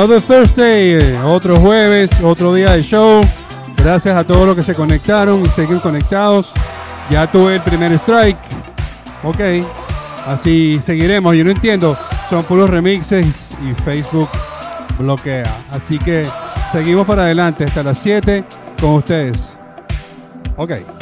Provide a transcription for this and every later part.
Another Thursday, otro jueves, otro día de show. Gracias a todos los que se conectaron y siguen conectados. Ya tuve el primer strike. Ok, así seguiremos. Yo no entiendo, son puros remixes y Facebook bloquea. Así que seguimos para adelante hasta las 7 con ustedes. Ok.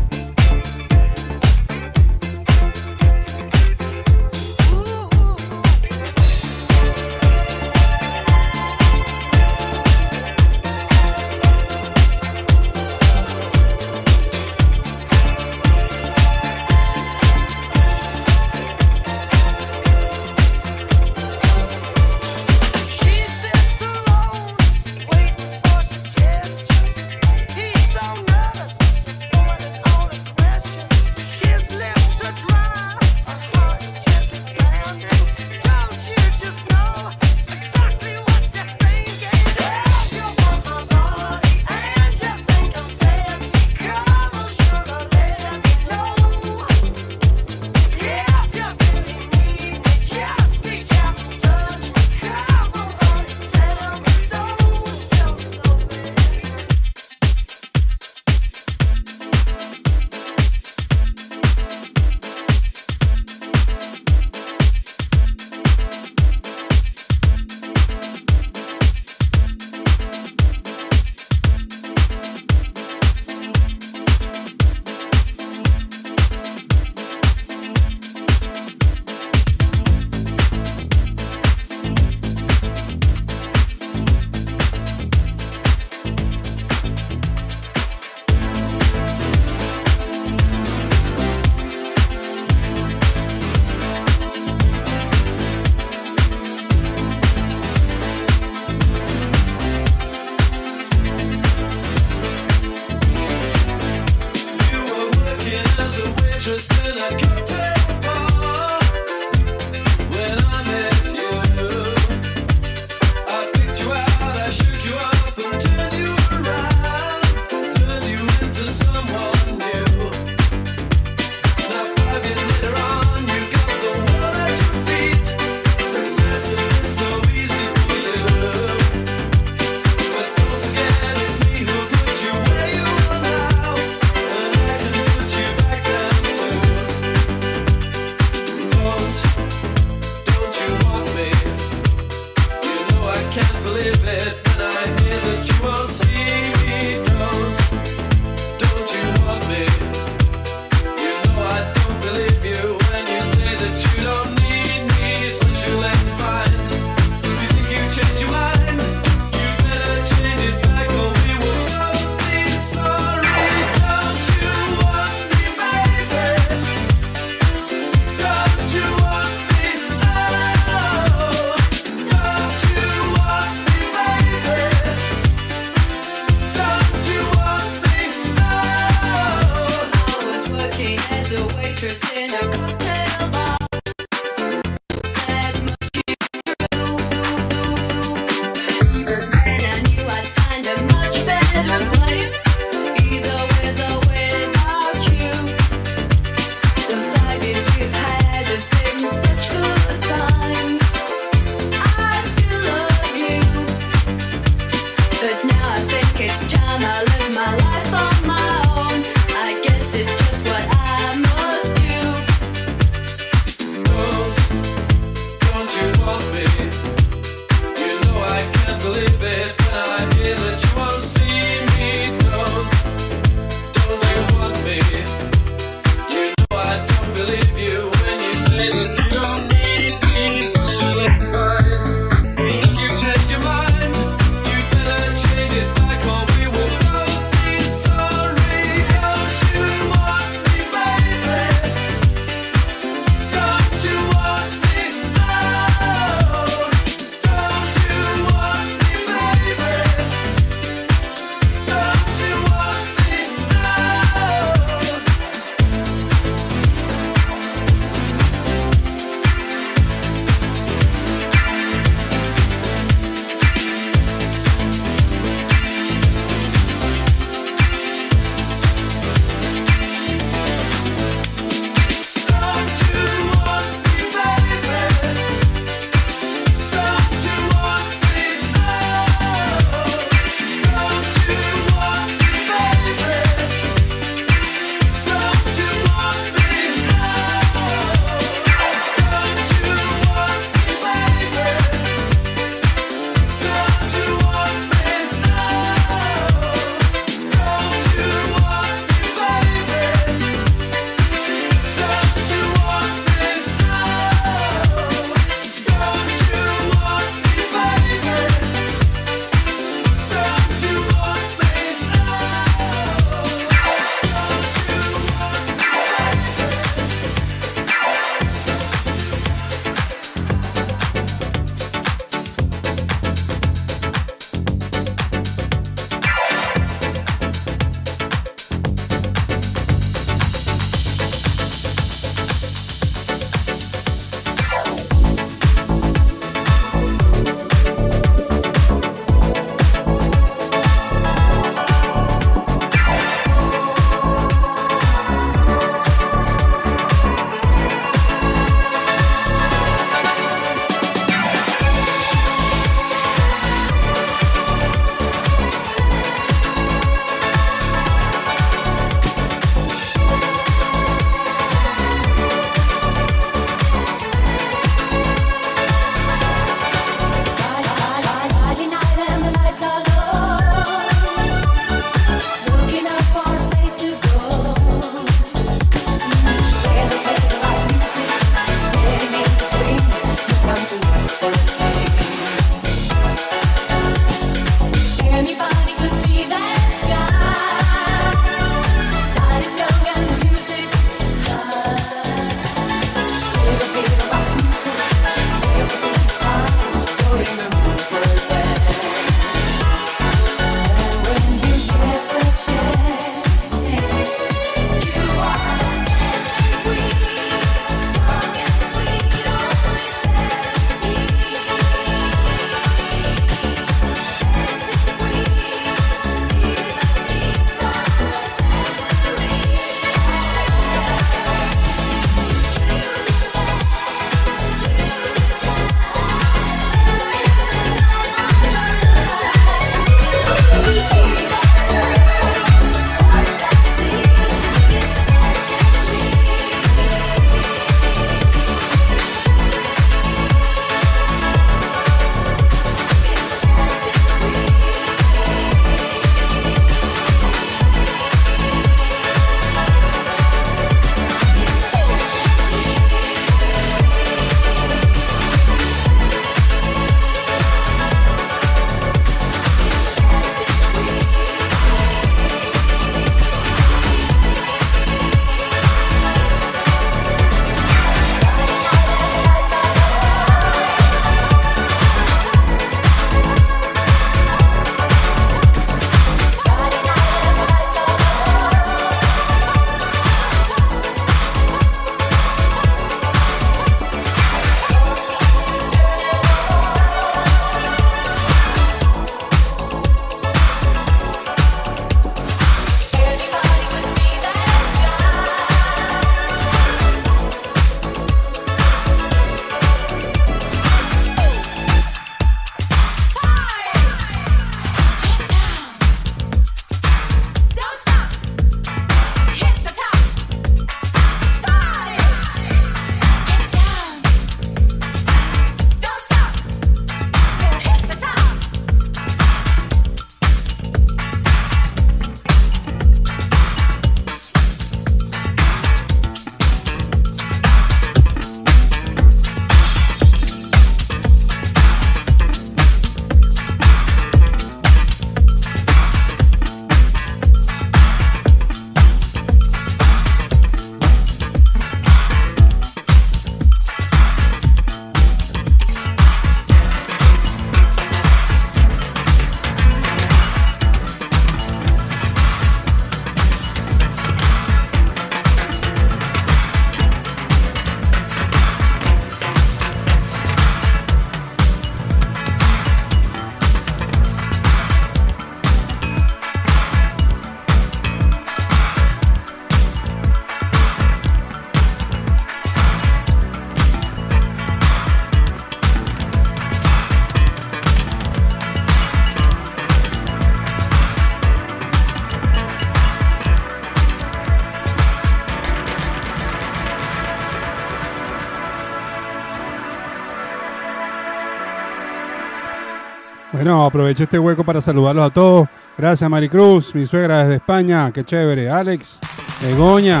Bueno, aprovecho este hueco para saludarlos a todos. Gracias, Maricruz, mi suegra desde España. Qué chévere. Alex, Begoña.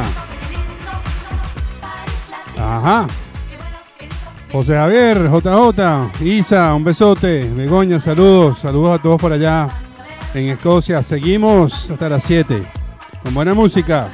Ajá. José Javier, JJ, Isa, un besote. Begoña, saludos. Saludos a todos por allá en Escocia. Seguimos hasta las 7 con buena música.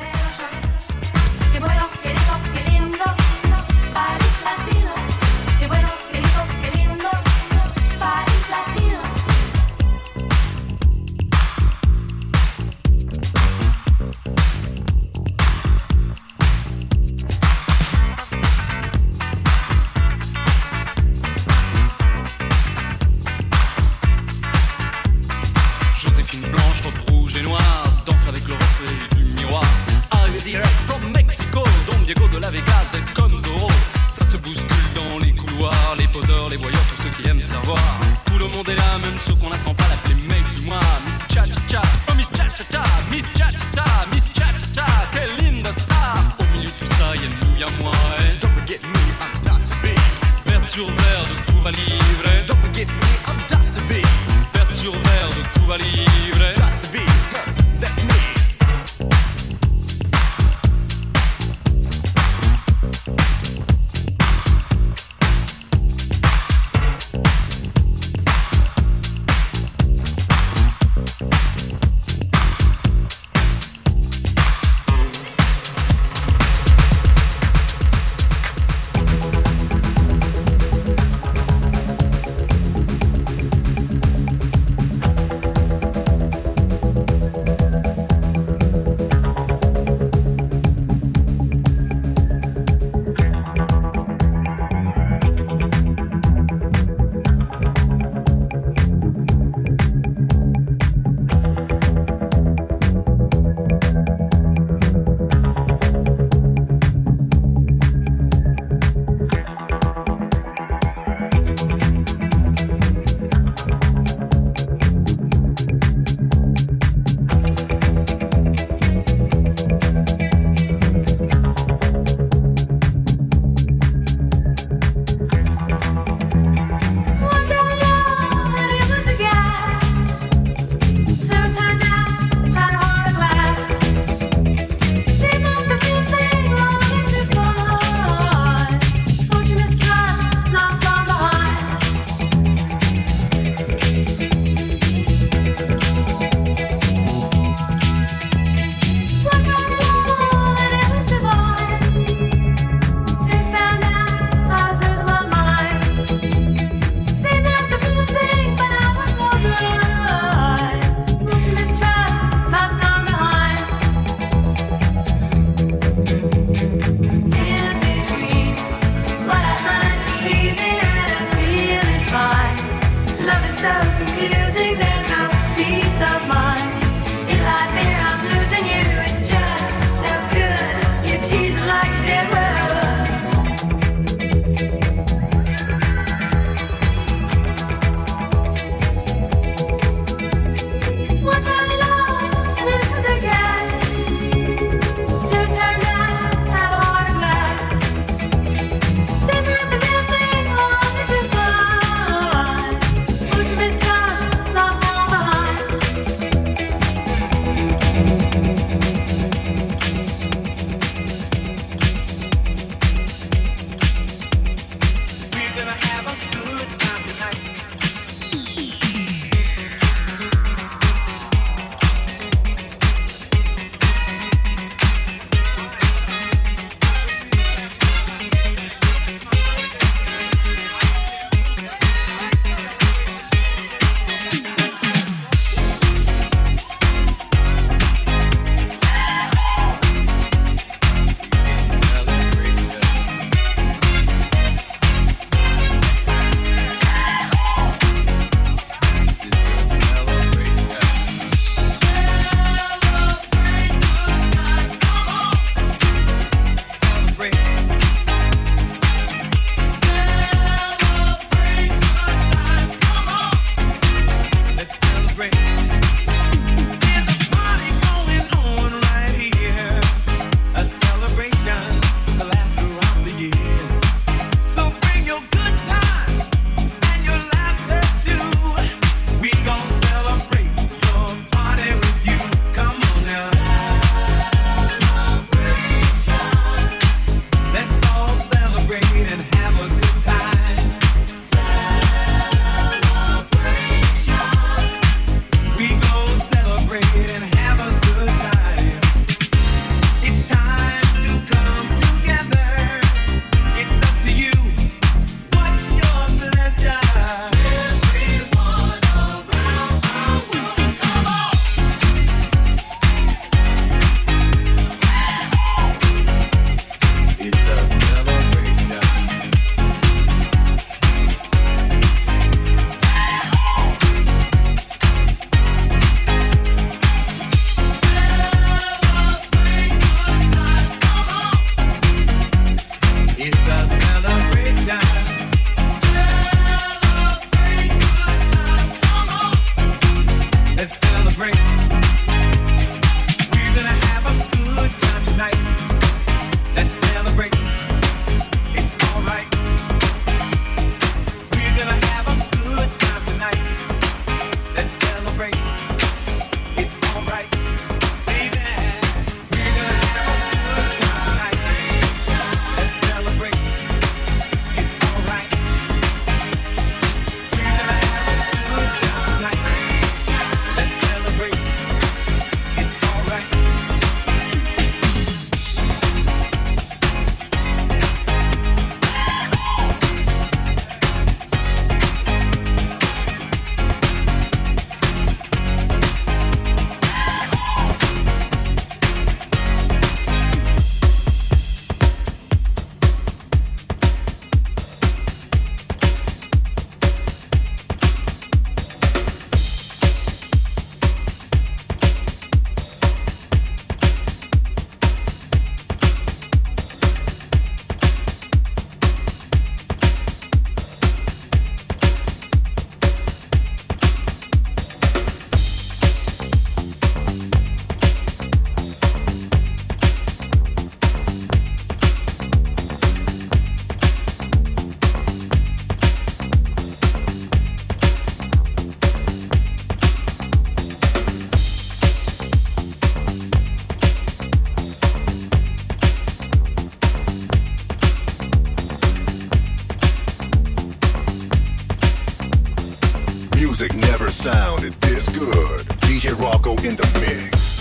sounded this good. DJ Rocco in the mix.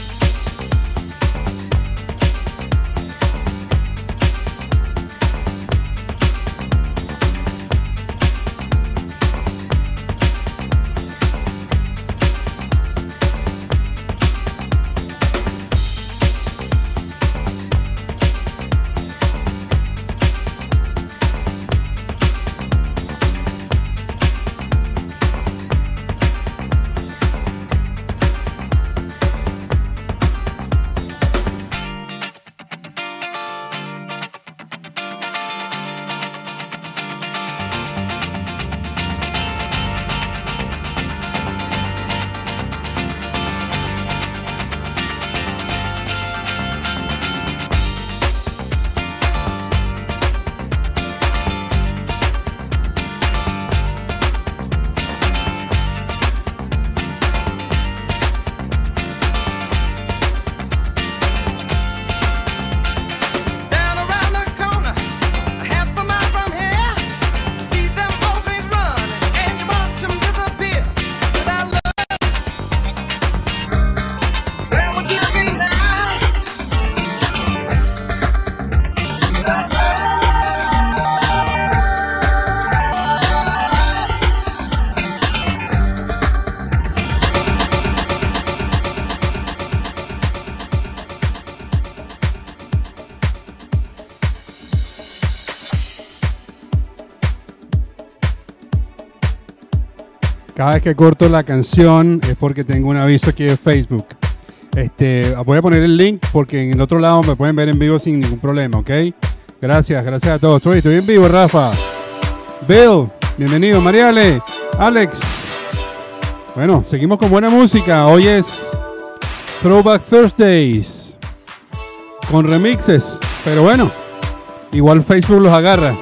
Cada vez que corto la canción es porque tengo un aviso aquí de Facebook. Este, voy a poner el link porque en el otro lado me pueden ver en vivo sin ningún problema, ¿ok? Gracias, gracias a todos. Estoy, estoy en vivo, Rafa. Bill, bienvenido. Mariale, Alex. Bueno, seguimos con buena música. Hoy es Throwback Thursdays con remixes, pero bueno, igual Facebook los agarra.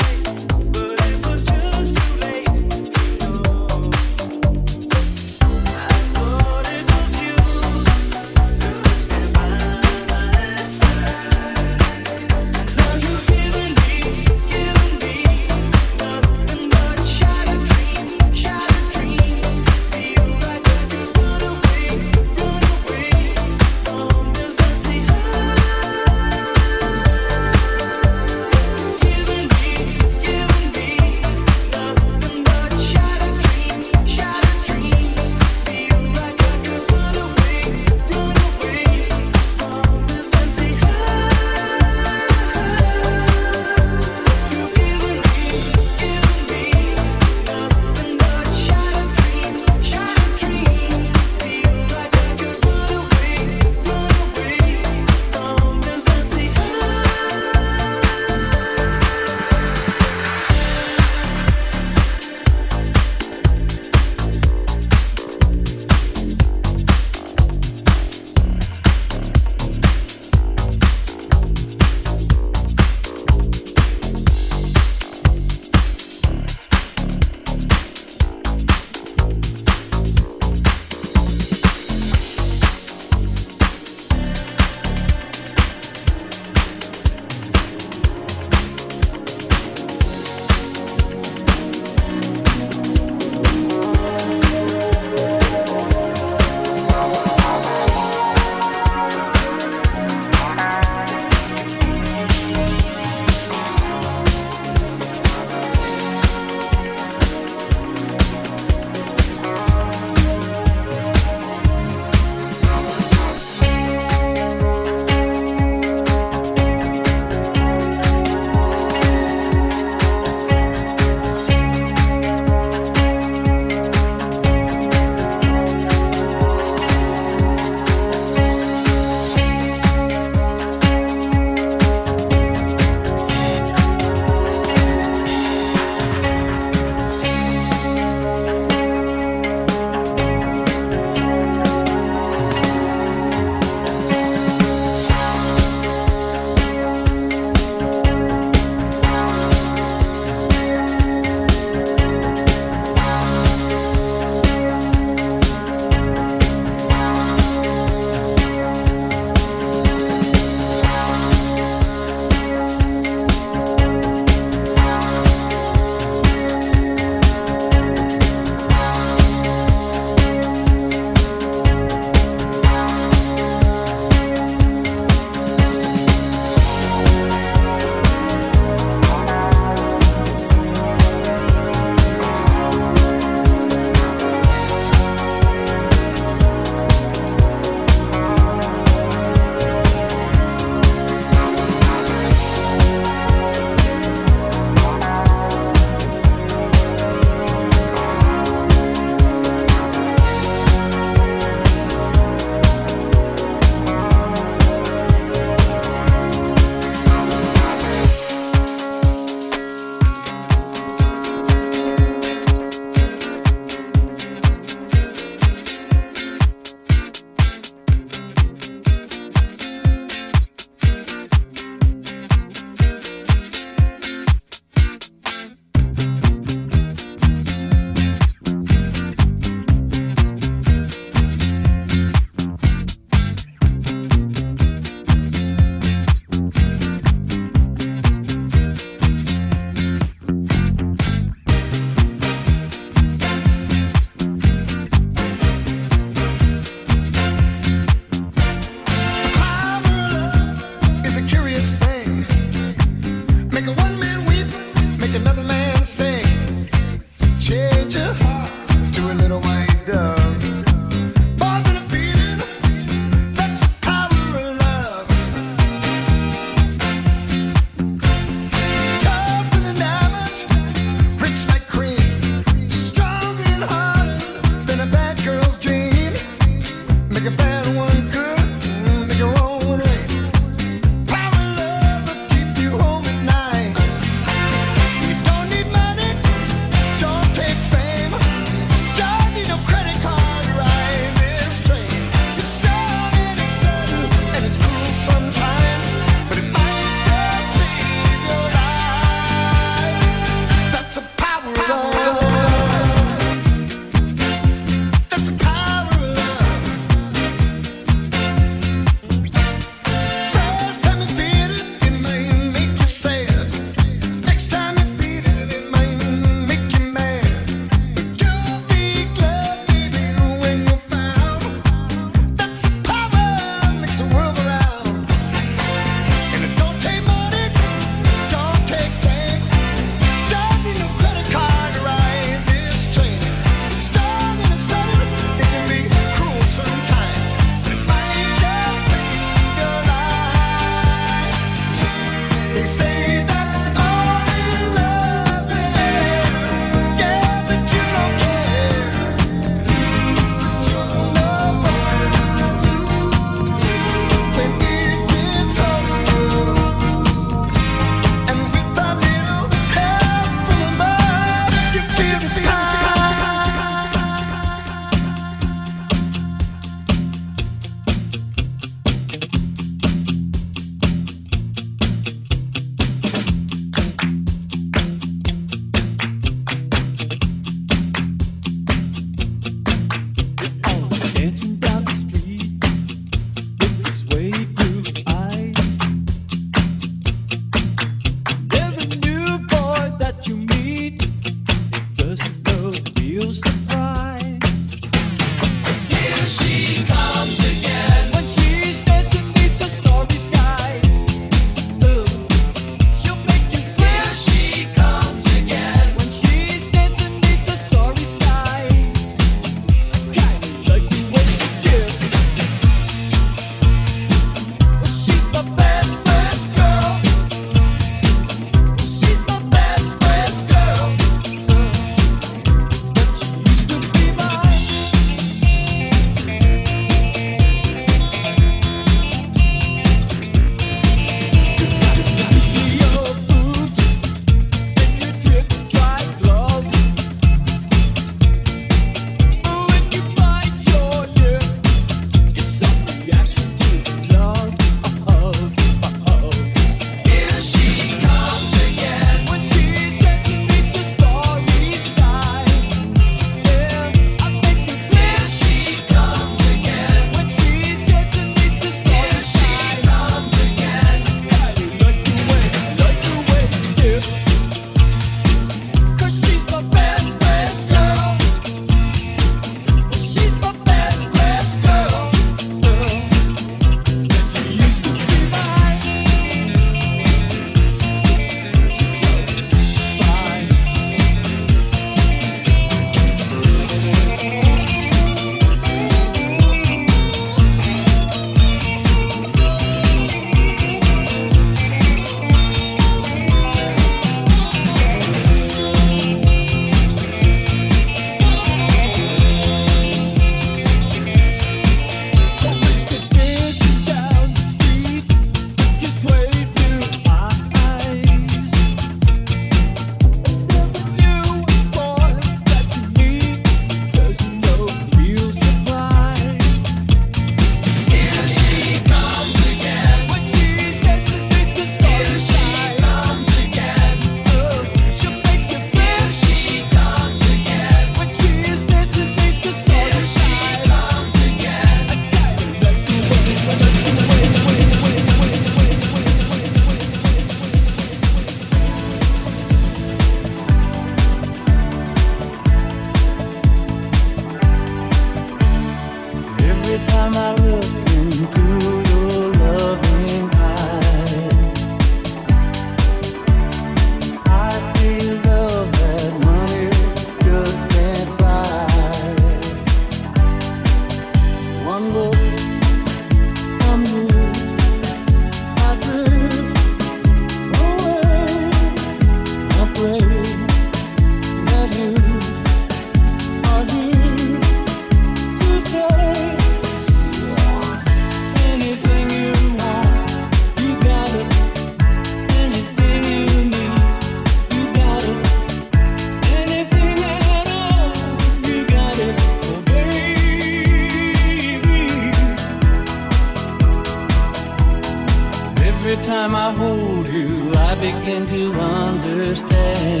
I hold you, I begin to understand.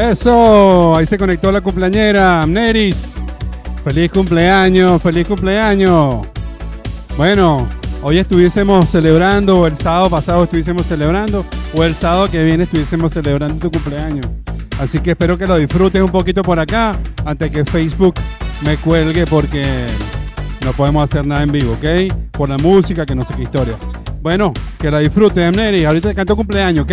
Eso, ahí se conectó la cumpleañera, Neris. Feliz cumpleaños, feliz cumpleaños. Bueno, hoy estuviésemos celebrando, o el sábado pasado estuviésemos celebrando, o el sábado que viene estuviésemos celebrando tu cumpleaños. Así que espero que lo disfrutes un poquito por acá, antes que Facebook me cuelgue porque no podemos hacer nada en vivo, ¿ok? Por la música, que no sé qué historia. Bueno, que la disfrutes, Neris. Ahorita te canto cumpleaños, ¿ok?